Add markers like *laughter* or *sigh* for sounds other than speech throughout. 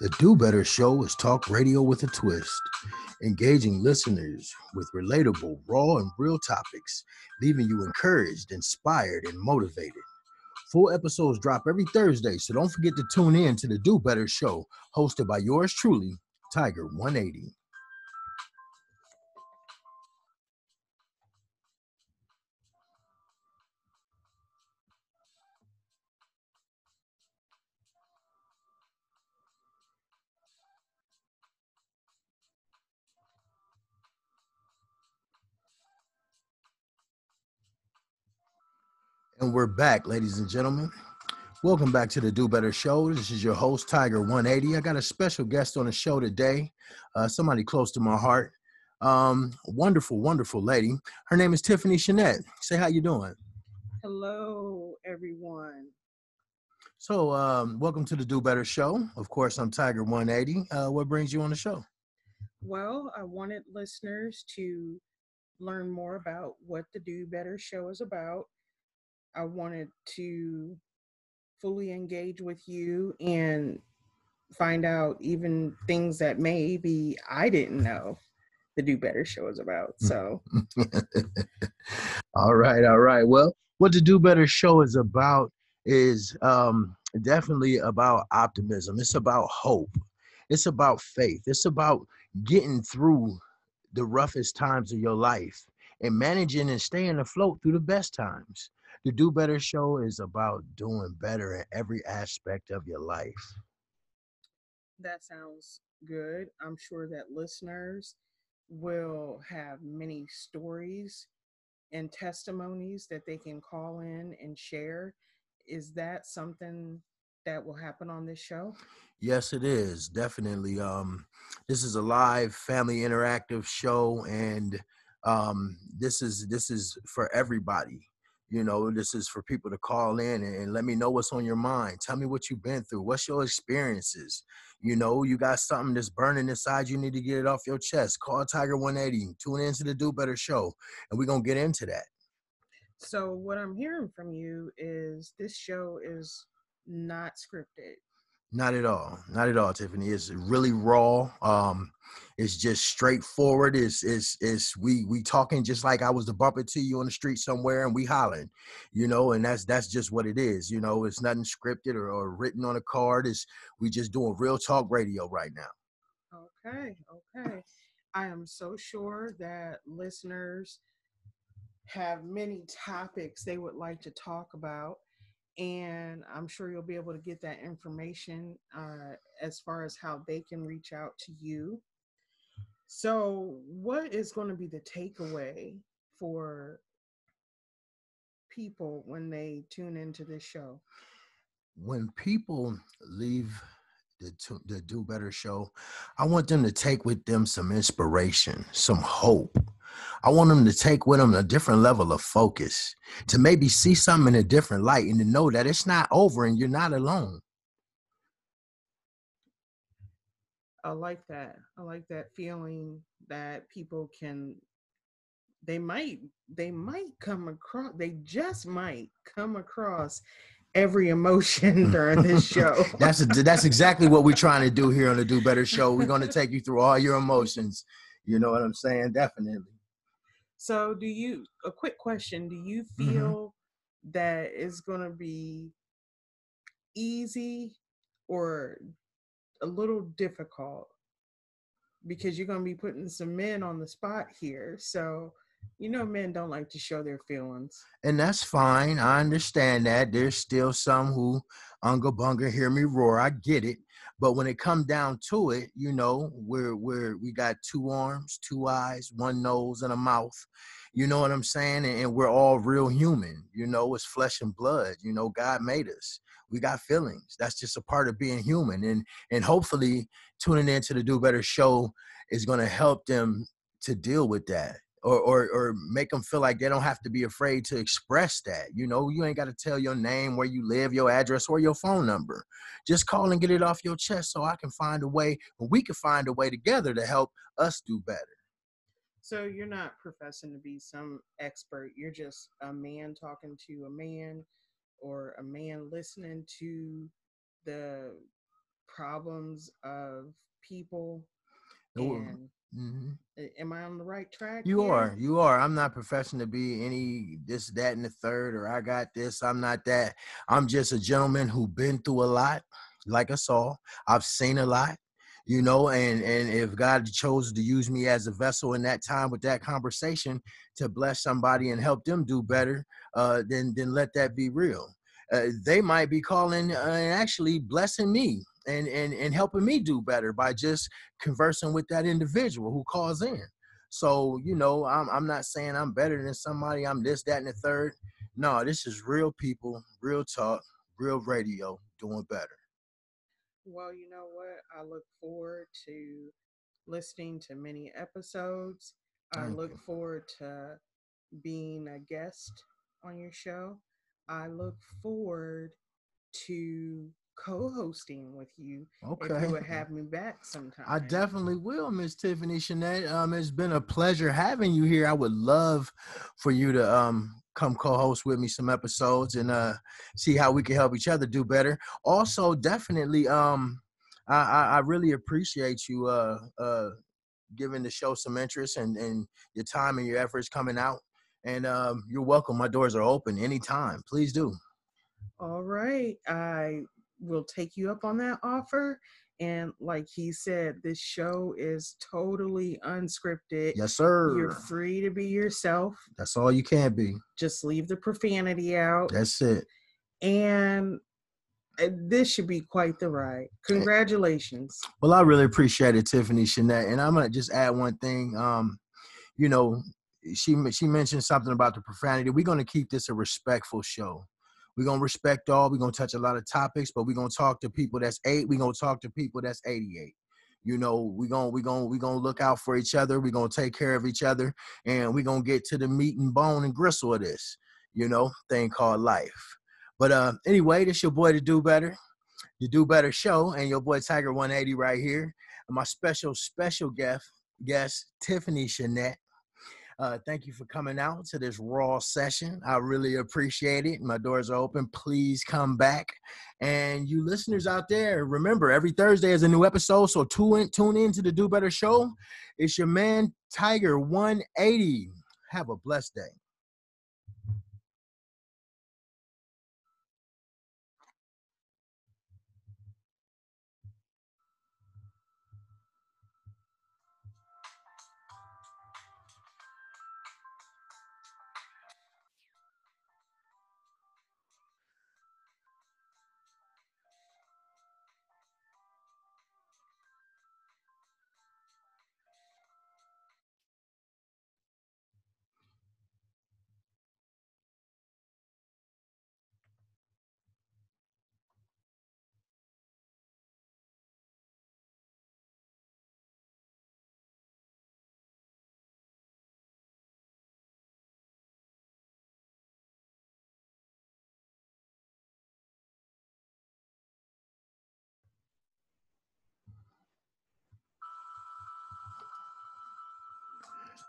The Do Better Show is talk radio with a twist, engaging listeners with relatable, raw, and real topics, leaving you encouraged, inspired, and motivated. Full episodes drop every Thursday, so don't forget to tune in to the Do Better Show, hosted by yours truly, Tiger 180. And we're back, ladies and gentlemen. Welcome back to the Do Better Show. This is your host, Tiger 180. I got a special guest on the show today, uh, somebody close to my heart. Um, wonderful, wonderful lady. Her name is Tiffany Chanette. Say how you doing. Hello, everyone. So, um, welcome to the Do Better Show. Of course, I'm Tiger 180. Uh, what brings you on the show? Well, I wanted listeners to learn more about what the Do Better Show is about I wanted to fully engage with you and find out even things that maybe I didn't know the Do Better show is about. Mm. So, *laughs* all right, all right. Well, what the Do Better show is about is um, definitely about optimism. It's about hope. It's about faith. It's about getting through the roughest times of your life and managing and staying afloat through the best times. The Do Better show is about doing better in every aspect of your life. That sounds good. I'm sure that listeners will have many stories and testimonies that they can call in and share. Is that something that will happen on this show? Yes, it is. Definitely. Um, this is a live family interactive show and um, this is this is for everybody you know this is for people to call in and, and, let me know what's on your mind. Tell me what you've been through. What's your experiences? You know you got something that's burning inside you need to get it off your chest. Call tiger 180 tune into the do better show and we're gonna get into that. So what i'm hearing from you is this show is not scripted not at all. Not at all, Tiffany. It's really raw. Um, it's just straightforward. It's it's it's we we talking just like I was to bump into you on the street somewhere and we hollering, you know, and that's that's just what it is. You know, it's nothing scripted or, or written on a card. It's we just doing real talk radio right now. Okay, okay. I am so sure that listeners have many topics they would like to talk about and I'm sure you'll be able to get that information uh, as far as how they can reach out to you. So, what is going to be the takeaway for people when they tune into this show? When people leave the, the Do Better show, I want them to take with them some inspiration, some hope, I want them to take with them a different level of focus, to maybe see something in a different light and to know that it's not over and you're not alone. I like that. I like that feeling that people can they might they might come across they just might come across every emotion *laughs* during this show. *laughs* that's a, that's exactly what we're trying to do here on the Do Better show. We're going to take you through all your emotions. You know what I'm saying? Definitely. So, do you, a quick question, do you mm-hmm. feel mm-hmm. that it's going to be easy or a little difficult? Because you're going to be putting some men on the spot here. So, you know, men don't like to show their feelings. And that's fine. I understand that. There's still some who unga bunga hear me roar. I get it. But when it come down to it, you know, we're we're we got two arms, two eyes, one nose, and a mouth. You know what I'm saying? And, and we're all real human. You know, it's flesh and blood. You know, God made us. We got feelings. That's just a part of being human. And and hopefully tuning into the Do Better show is gonna help them to deal with that or, or or make them feel like they don't have to be afraid to express that. You know, you ain't got to tell your name, where you live, your address, or your phone number. Just call and get it off your chest, so I can find a way, and we can find a way together to help us do better. So you're not professing to be some expert. You're just a man talking to a man, or a man listening to the problems of people and mhm. am I on the right track? You here? are, you are. I'm not professing to be any this, that, and the third, or I got this. I'm not that. I'm just a gentleman who been through a lot, like us all. I've seen a lot, you know, and and if God chose to use me as a vessel in that time with that conversation to bless somebody and help them do better, uh, then then let that be real. Uh, they might be calling uh, and actually blessing me and and and helping me do better by just conversing with that individual who calls in. So, you know, I'm I'm not saying I'm better than somebody, I'm this, that, and the third. No, this is real people, real talk, real radio, doing better. Well, you know what? I look forward to listening to many episodes. I Thank look you. forward to being a guest on your show. I look forward to co-hosting with you if Okay. you would have me back sometime. I definitely will, Miss Tiffany Chanette. Um, it's been a pleasure having you here. I would love for you to um come co-host with me some episodes and uh see how we can help each other do better. Also, definitely um I I, I really appreciate you uh uh giving the show some interest and, and your time and your efforts coming out. And um, you're welcome. My doors are open anytime. Please do. All right. I will take you up on that offer. And like he said, this show is totally unscripted. Yes, sir. You're free to be yourself. That's all you can be. Just leave the profanity out. That's it. And uh, this should be quite the ride. Congratulations. Well, I really appreciate it, Tiffany Chanette. And I'm gonna just add one thing. Um, you know, she she mentioned something about the profanity. We're gonna keep this a respectful show. We're gonna respect all. We're gonna touch a lot of topics, but we're gonna talk to people that's eight. We're gonna talk to people that's 88. You know, we're gonna we're gonna we're gonna look out for each other. We're gonna take care of each other, and we're gonna get to the meat and bone and gristle of this, you know, thing called life. But uh anyway, this your boy to do better the Do Better Show, and your boy Tiger 180 right here. And my special, special guest, guest Tiffany Chanette. Uh, thank you for coming out to this raw session. I really appreciate it. My doors are open. Please come back. And you listeners out there, remember every Thursday is a new episode. So tune in, tune in to the Do Better Show. It's your man Tiger 180. Have a blessed day.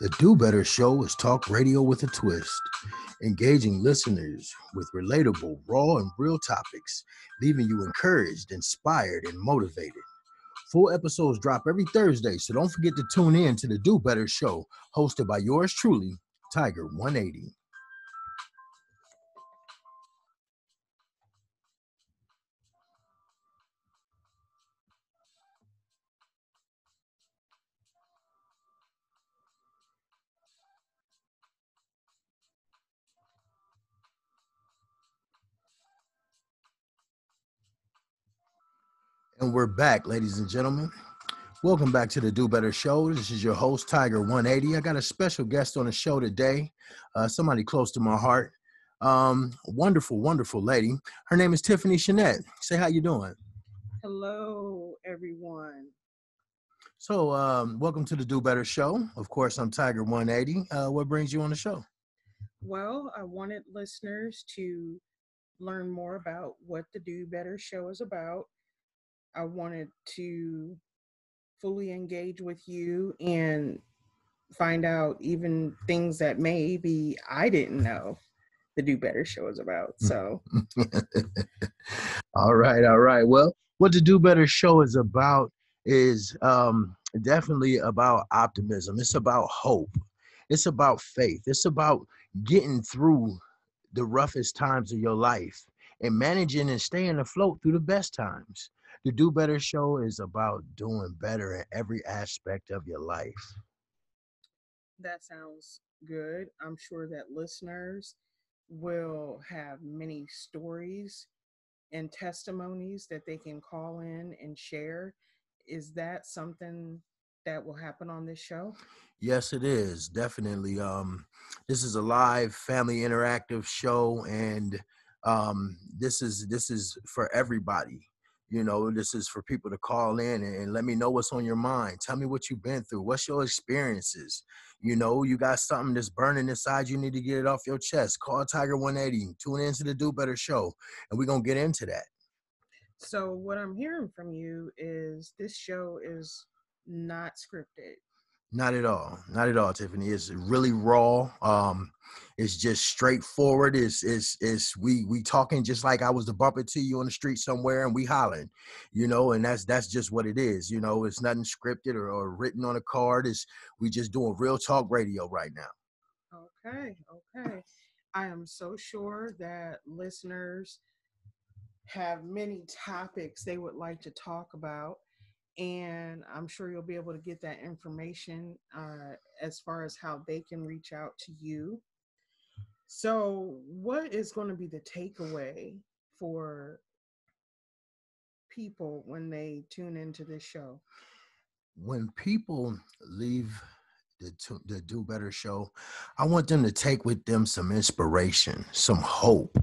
The Do Better Show is talk radio with a twist, engaging listeners with relatable, raw, and real topics, leaving you encouraged, inspired, and motivated. Full episodes drop every Thursday, so don't forget to tune in to the Do Better Show, hosted by yours truly, Tiger 180. And we're back, ladies and gentlemen. Welcome back to the Do Better Show. This is your host, Tiger 180. I got a special guest on the show today, uh, somebody close to my heart. Um, wonderful, wonderful lady. Her name is Tiffany Chanette. Say how you doing. Hello, everyone. So, um, welcome to the Do Better Show. Of course, I'm Tiger 180. Uh, what brings you on the show? Well, I wanted listeners to learn more about what the Do Better show is about. I wanted to fully engage with you and find out even things that maybe I didn't know the Do Better show is about. So, *laughs* all right, all right. Well, what the Do Better show is about is um, definitely about optimism. It's about hope. It's about faith. It's about getting through the roughest times of your life and managing and staying afloat through the best times. The Do Better show is about doing better in every aspect of your life. That sounds good. I'm sure that listeners will have many stories and testimonies that they can call in and share. Is that something that will happen on this show? Yes, it is definitely. Um, this is a live family interactive show, and um, this is this is for everybody. You know, this is for people to call in and, and let me know what's on your mind. Tell me what you've been through. What's your experiences? You know, you got something that's burning inside. You need to get it off your chest. Call Tiger 180. Tune into the Do Better show, and we're gonna get into that. So, what I'm hearing from you is this show is not scripted. Not at all. Not at all, Tiffany. It's really raw. Um, it's just straightforward. It's it's it's we we talking just like I was to bump into you on the street somewhere and we hollering, you know, and that's that's just what it is. You know, it's nothing scripted or, or written on a card. It's we just doing real talk radio right now. Okay, okay. I am so sure that listeners have many topics they would like to talk about and I'm sure you'll be able to get that information uh, as far as how they can reach out to you. So, what is going to be the takeaway for people when they tune into this show? When people leave the, the Do Better show, I want them to take with them some inspiration, some hope,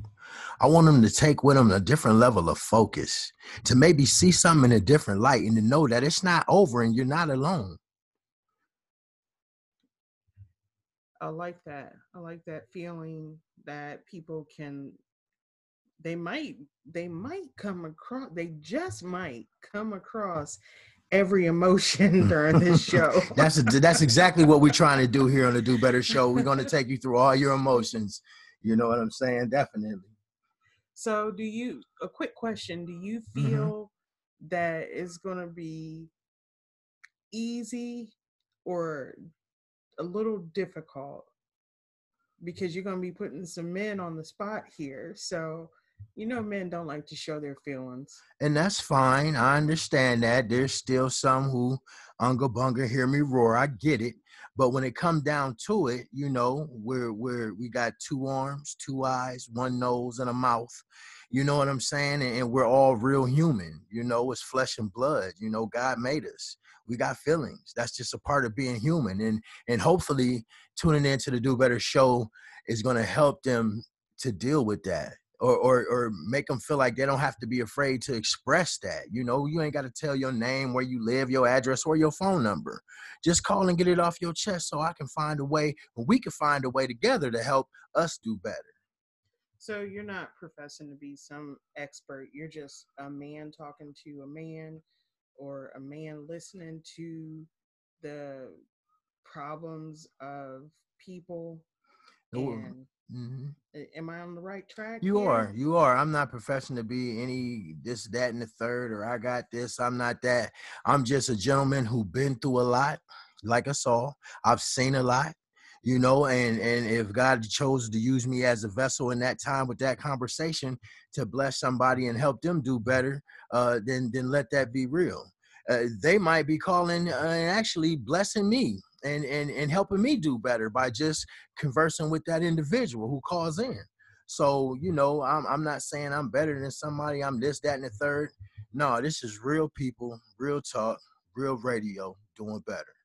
I want them to take with them a different level of focus, to maybe see something in a different light and to know that it's not over and you're not alone. I like that. I like that feeling that people can they might they might come across they just might come across every emotion *laughs* during this *laughs* show. that's a, that's exactly what we're trying to do here on the Do Better show. We're going to take you through all your emotions. You know what I'm saying? Definitely. So, do you, a quick question, do you mm-hmm. feel mm-hmm. that it's going to be easy or a little difficult? Because you're going to be putting some men on the spot here. So, you know, men don't like to show their feelings. And that's fine. I understand that. There's still some who unga bunga hear me roar. I get it. But when it come down to it, you know, we're we're we got two arms, two eyes, one nose, and a mouth. You know what I'm saying? And, and we're all real human. You know, it's flesh and blood. You know, God made us. We got feelings. That's just a part of being human. And and hopefully tuning into the Do Better show is gonna help them to deal with that or, or or make them feel like they don't have to be afraid to express that. You know, you ain't got to tell your name, where you live, your address, or your phone number. Just call and get it off your chest so I can find a way, we can find a way together to help us do better. So you're not professing to be some expert. You're just a man talking to a man or a man listening to the problems of people and Mm-hmm. Am I on the right track? You here? are. You are. I'm not professing to be any this, that, and the third, or I got this. I'm not that. I'm just a gentleman who been through a lot, like us all. I've seen a lot, you know, and and if God chose to use me as a vessel in that time with that conversation to bless somebody and help them do better, uh, then then let that be real. Uh, they might be calling uh, and actually blessing me and and and helping me do better by just conversing with that individual who calls in. So you know, I'm I'm not saying I'm better than somebody. I'm this, that, and the third. No, this is real people, real talk, real radio, doing better.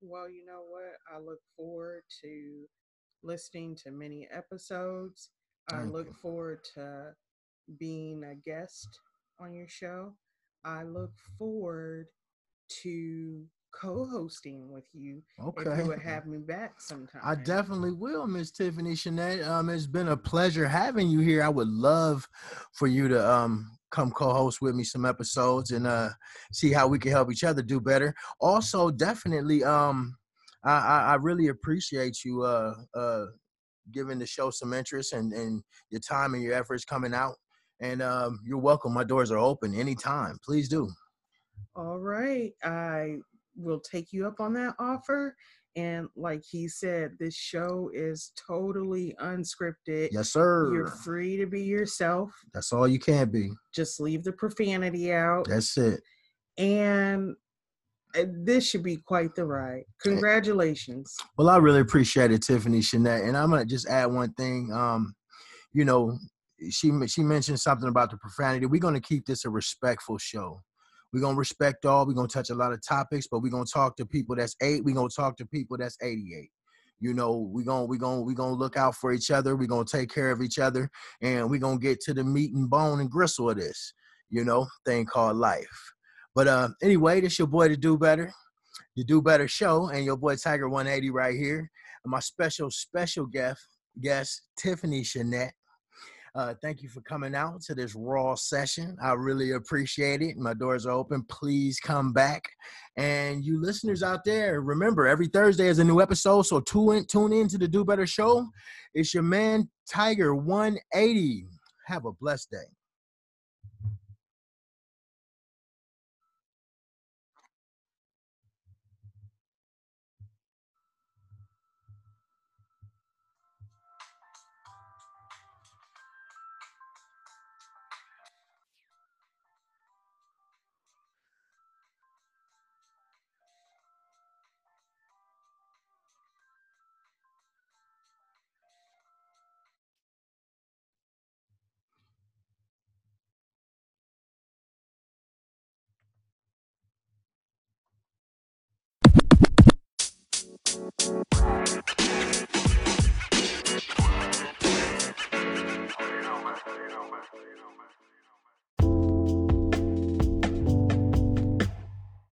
Well, you know what? I look forward to listening to many episodes. I look you. forward to being a guest on your show. I look forward to co-hosting with you. Okay. If you would have me back sometime. I definitely will, Miss Tiffany Chanette. Um, it's been a pleasure having you here. I would love for you to um come co-host with me some episodes and uh see how we can help each other do better. Also, definitely um I, I, I really appreciate you uh uh giving the show some interest and, and your time and your efforts coming out And um, you're welcome. My doors are open anytime. Please do. All right. I will take you up on that offer. And like he said, this show is totally unscripted. Yes, sir. You're free to be yourself. That's all you can be. Just leave the profanity out. That's it. And uh, this should be quite the ride. Congratulations. Well, I really appreciate it, Tiffany Shanette. And I'm gonna just add one thing. Um, you know, she she mentioned something about the profanity. We're gonna keep this a respectful show. We're gonna respect all. We're gonna touch a lot of topics, but we're gonna talk to people that's eight. We're gonna talk to people that's 88. You know, we're gonna we're gonna we're gonna look out for each other. We're gonna take care of each other, and we're gonna get to the meat and bone and gristle of this, you know, thing called life. But uh anyway, this your boy to do better. You do better show, and your boy Tiger 180 right here. And my special, special guest, guest, Tiffany Shanette. Uh, thank you for coming out to this raw session. I really appreciate it. My doors are open. Please come back. And you listeners out there, remember every Thursday is a new episode. So tune in, tune in to the Do Better Show. It's your man Tiger 180. Have a blessed day.